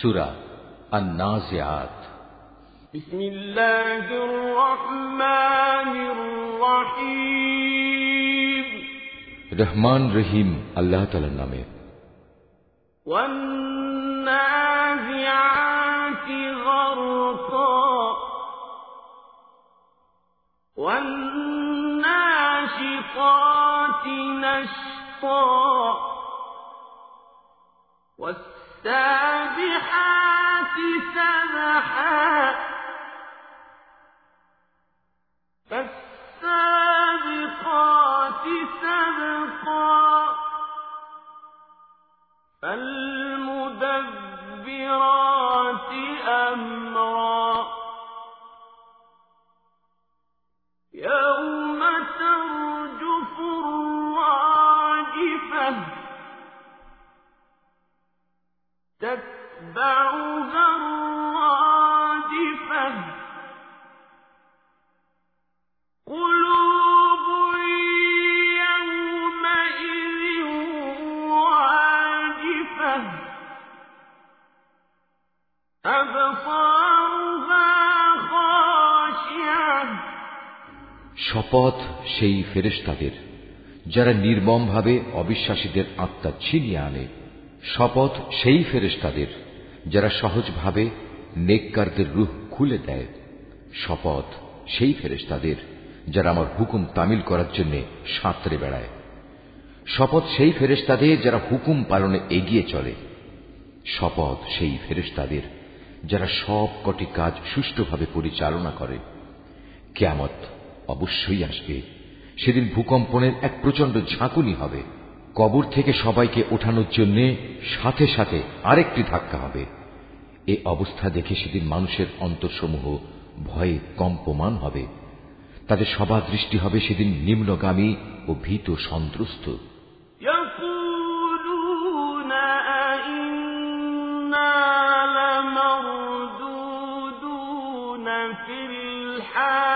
সুরা النازعات بسم الله الرحمن الرحيم রহমান রহিম আল্লাহ তালার নামে والنازعات غرقا والناشطات نشطا والسابحات سبحا. فالسابقات سبقا. فالمدبرات শপথ সেই ফেরেশতাদের, যারা নির্মমভাবে অবিশ্বাসীদের আত্মা ছিনিয়ে আনে। শপথ সেই ফেরেশতাদের, যারা সহজভাবে নেককারদের রুহ খুলে দেয়। শপথ সেই ফেরেশতাদের, যারা আমার হুকুম তামিল করার জন্য সাঁতরে বেড়ায়। শপথ সেই ফেরেশতাদের, যারা হুকুম পালনে এগিয়ে চলে। শপথ সেই ফেরেশতাদের, যারা সব কটি কাজ সুষ্ঠুভাবে পরিচালনা করে। কেয়ামত অবশ্যই আসবে সেদিন ভূকম্পনের এক প্রচন্ড ঝাঁকুনি হবে কবর থেকে সবাইকে ওঠানোর জন্য সাথে সাথে আরেকটি ধাক্কা হবে এ অবস্থা দেখে সেদিন মানুষের অন্তরসমূহ ভয়ে কম্পমান হবে তাদের সবার দৃষ্টি হবে সেদিন নিম্নগামী ও ভীত সন্ত্রস্ত يقولون أئنا لمردودون في الحافرة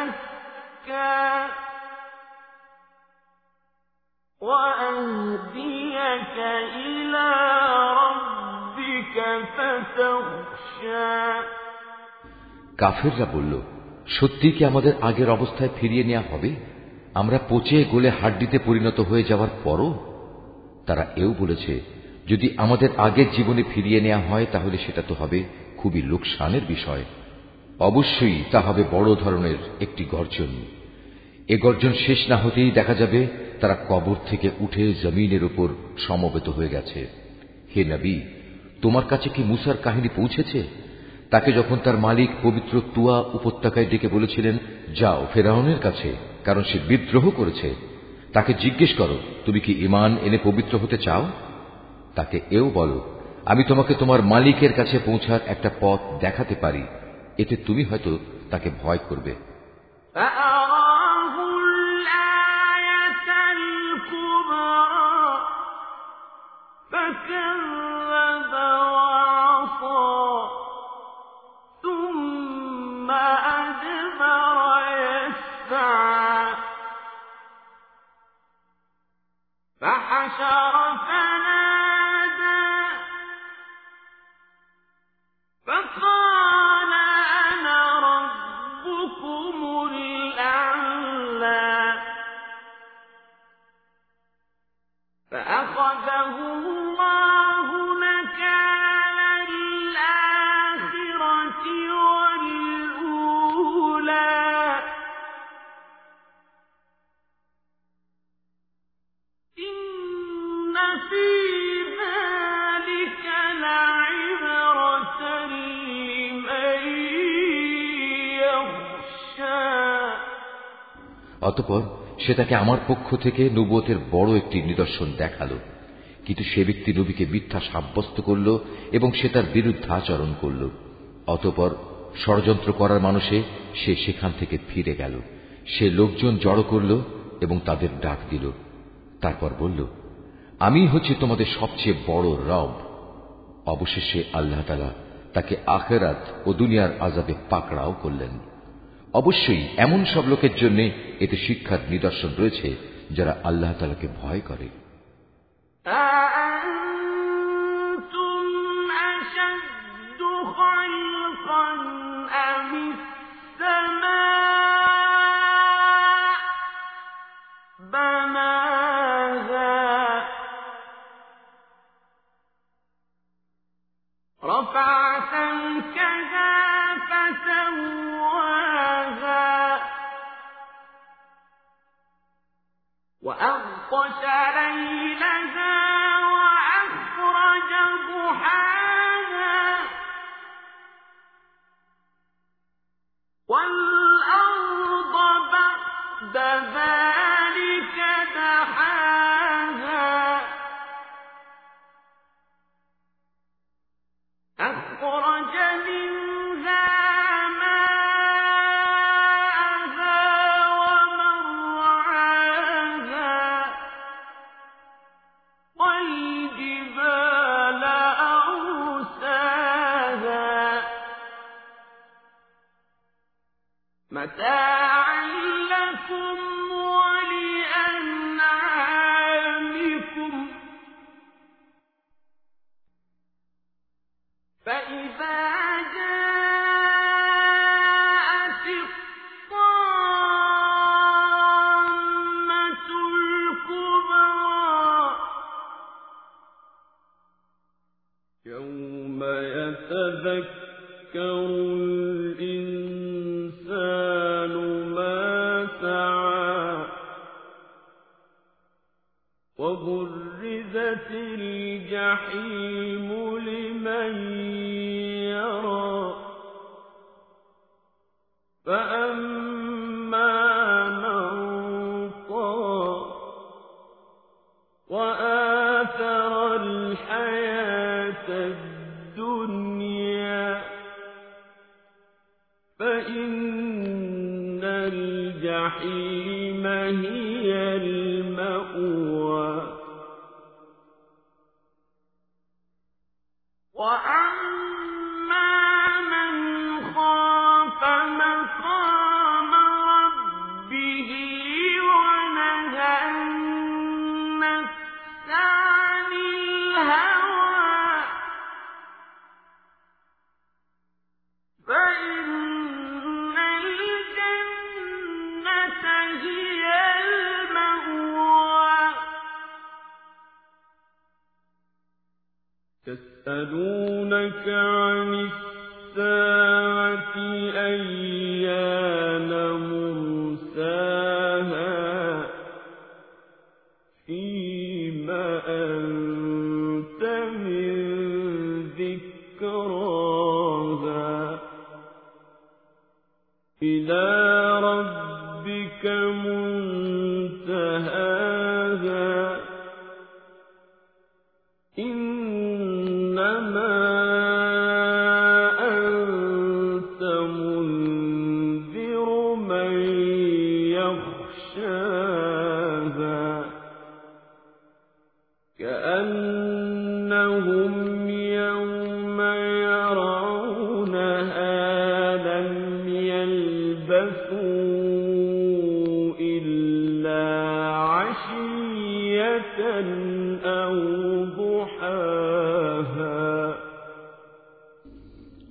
تزكى وأهديك إلى ربك فتخشى কাফেররা বলল সত্যি কি আমাদের আগের অবস্থায় ফিরিয়ে নেওয়া হবে আমরা পচে গলে হাড্ডিতে পরিণত হয়ে যাওয়ার পরও তারা এও বলেছে যদি আমাদের আগের জীবনে ফিরিয়ে নেওয়া হয় তাহলে সেটা তো হবে খুবই লোকসানের বিষয় অবশ্যই তা হবে বড় ধরনের একটি গর্জন। এ গর্জন শেষ না হতেই দেখা যাবে তারা কবর থেকে উঠে জমিনের উপর সমবেত হয়ে গেছে। হে নবী, তোমার কাছে কি মুসার কাহিনী পৌঁছেছে? তাকে যখন তার মালিক পবিত্র তুয়া উপত্যকায় ডেকে বলেছিলেন, যাও ফেরাউনের কাছে, কারণ সে বিদ্রোহ করেছে। তাকে জিজ্ঞেস করো, তুমি কি ইমান এনে পবিত্র হতে চাও? তাকে এও বলো, আমি তোমাকে তোমার মালিকের কাছে পৌঁছার একটা পথ দেখাতে পারি। এতে তুমি হয়তো তাকে ভয় করবে فأراه الآية الكبرى فكذب অতপর সে তাকে আমার পক্ষ থেকে নবুয়তের বড় একটি নিদর্শন দেখাল। কিন্তু সে ব্যক্তি নবীকে মিথ্যা সাব্যস্ত করল এবং সে তার বিরুদ্ধে আচরণ করল। অতপর ষড়যন্ত্র করার মানুষে সে সেখান থেকে ফিরে গেল। সে লোকজন জড়ো করল এবং তাদের ডাক দিল। তারপর বলল, আমি হচ্ছে তোমাদের সবচেয়ে বড় রব। অবশেষে আল্লাহ তালা তাকে আখেরাত ও দুনিয়ার আজাবে পাকড়াও করলেন। অবশ্যই এমন সব লোকের জন্য এতে শিক্ষার নিদর্শন রয়েছে যারা আল্লাহ তালাকে ভয় করে أأنتم أشد خلقا أم السماء بناها رفع سمكها فسواها أغطش ليلها متاعا لكم ولأنعامكم. فإذا جاءت الطامة الكبرى يوم يتذكر يسألونك عن الساعة أيان مرساها فيما أنت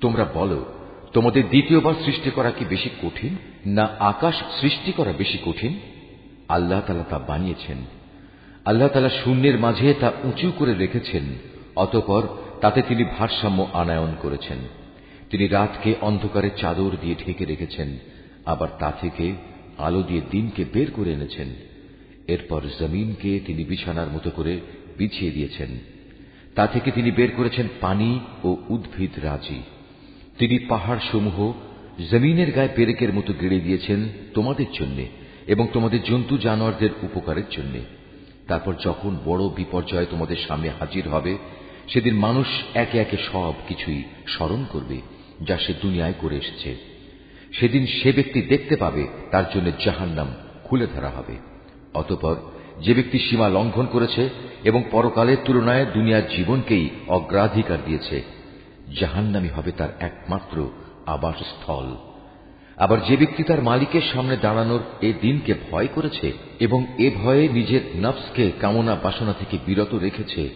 তোমরা বলো, তোমাদের দ্বিতীয়বার সৃষ্টি করা কি বেশি কঠিন, না আকাশ সৃষ্টি করা বেশি কঠিন? আল্লাহ তালা তা বানিয়েছেন। আল্লাহ তালা শূন্যের মাঝে তা উঁচু করে রেখেছেন, অতপর তাতে তিনি ভারসাম্য আনায়ন করেছেন। তিনি রাতকে অন্ধকারের চাদর দিয়ে ঢেকে রেখেছেন, আবার তা থেকে আলো দিয়ে দিনকে বের করে এনেছেন। এরপর জমিনকে তিনি বিছানার মতো করে বিছিয়ে দিয়েছেন। তা থেকে তিনি বের করেছেন পানি ও উদ্ভিদ রাজি। তিনি পাহাড় সমূহ জমিনের গায়ে পেরেকের মতো গেড়ে দিয়েছেন তোমাদের জন্য এবং তোমাদের জন্তু জানোয়ারদের উপকারের জন্য। তারপর যখন বড় বিপর্যয় তোমাদের সামনে হাজির হবে, সেদিন মানুষ একে একে সব কিছুই স্মরণ করবে, যা সে দুনিয়ায় করে এসেছে। সেদিন সে ব্যক্তি দেখতে পাবে, তার জন্য জাহান্নাম খুলে ধরা হবে। অতপর যে ব্যক্তি সীমা লঙ্ঘন করেছে এবং পরকালের তুলনায় দুনিয়ার জীবনকেই অগ্রাধিকার দিয়েছে, জাহান্নামি হবে তার একমাত্র আবাসস্থল। আবার যে ব্যক্তি তার মালিকের সামনে দাঁড়ানোর এ দিনকে ভয় করেছে এবং এ ভয়ে নিজের নফসকে কামনা বাসনা থেকে বিরত রেখেছে,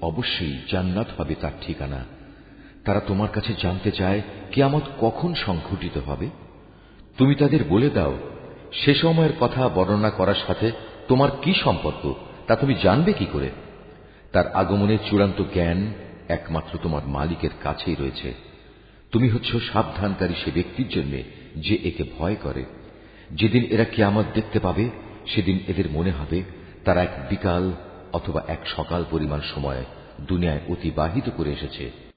অবশ্যই জান্নাত হবে তার ঠিকানা। তারা তোমার কাছে জানতে চায়, কিয়ামত কখন সংঘটিত হবে? তুমি তাদের বলে দাও সে সময়ের কথা বর্ণনা করার সাথে তোমার কি সম্পর্ক, তা তুমি জানবে কি করে? তার আগমনের চূড়ান্ত জ্ঞান একমাত্র তোমার মালিকের কাছেই রয়েছে। তুমি হচ্ছ সাবধানকারী সে ব্যক্তির জন্য যে একে ভয় করে। যেদিন এরা কিয়ামত দেখতে পাবে, সেদিন এদের মনে হবে তারা এক বিকাল অথবা এক সকাল পরিমাণ সময় দুনিয়ায় অতিবাহিত করে এসেছে।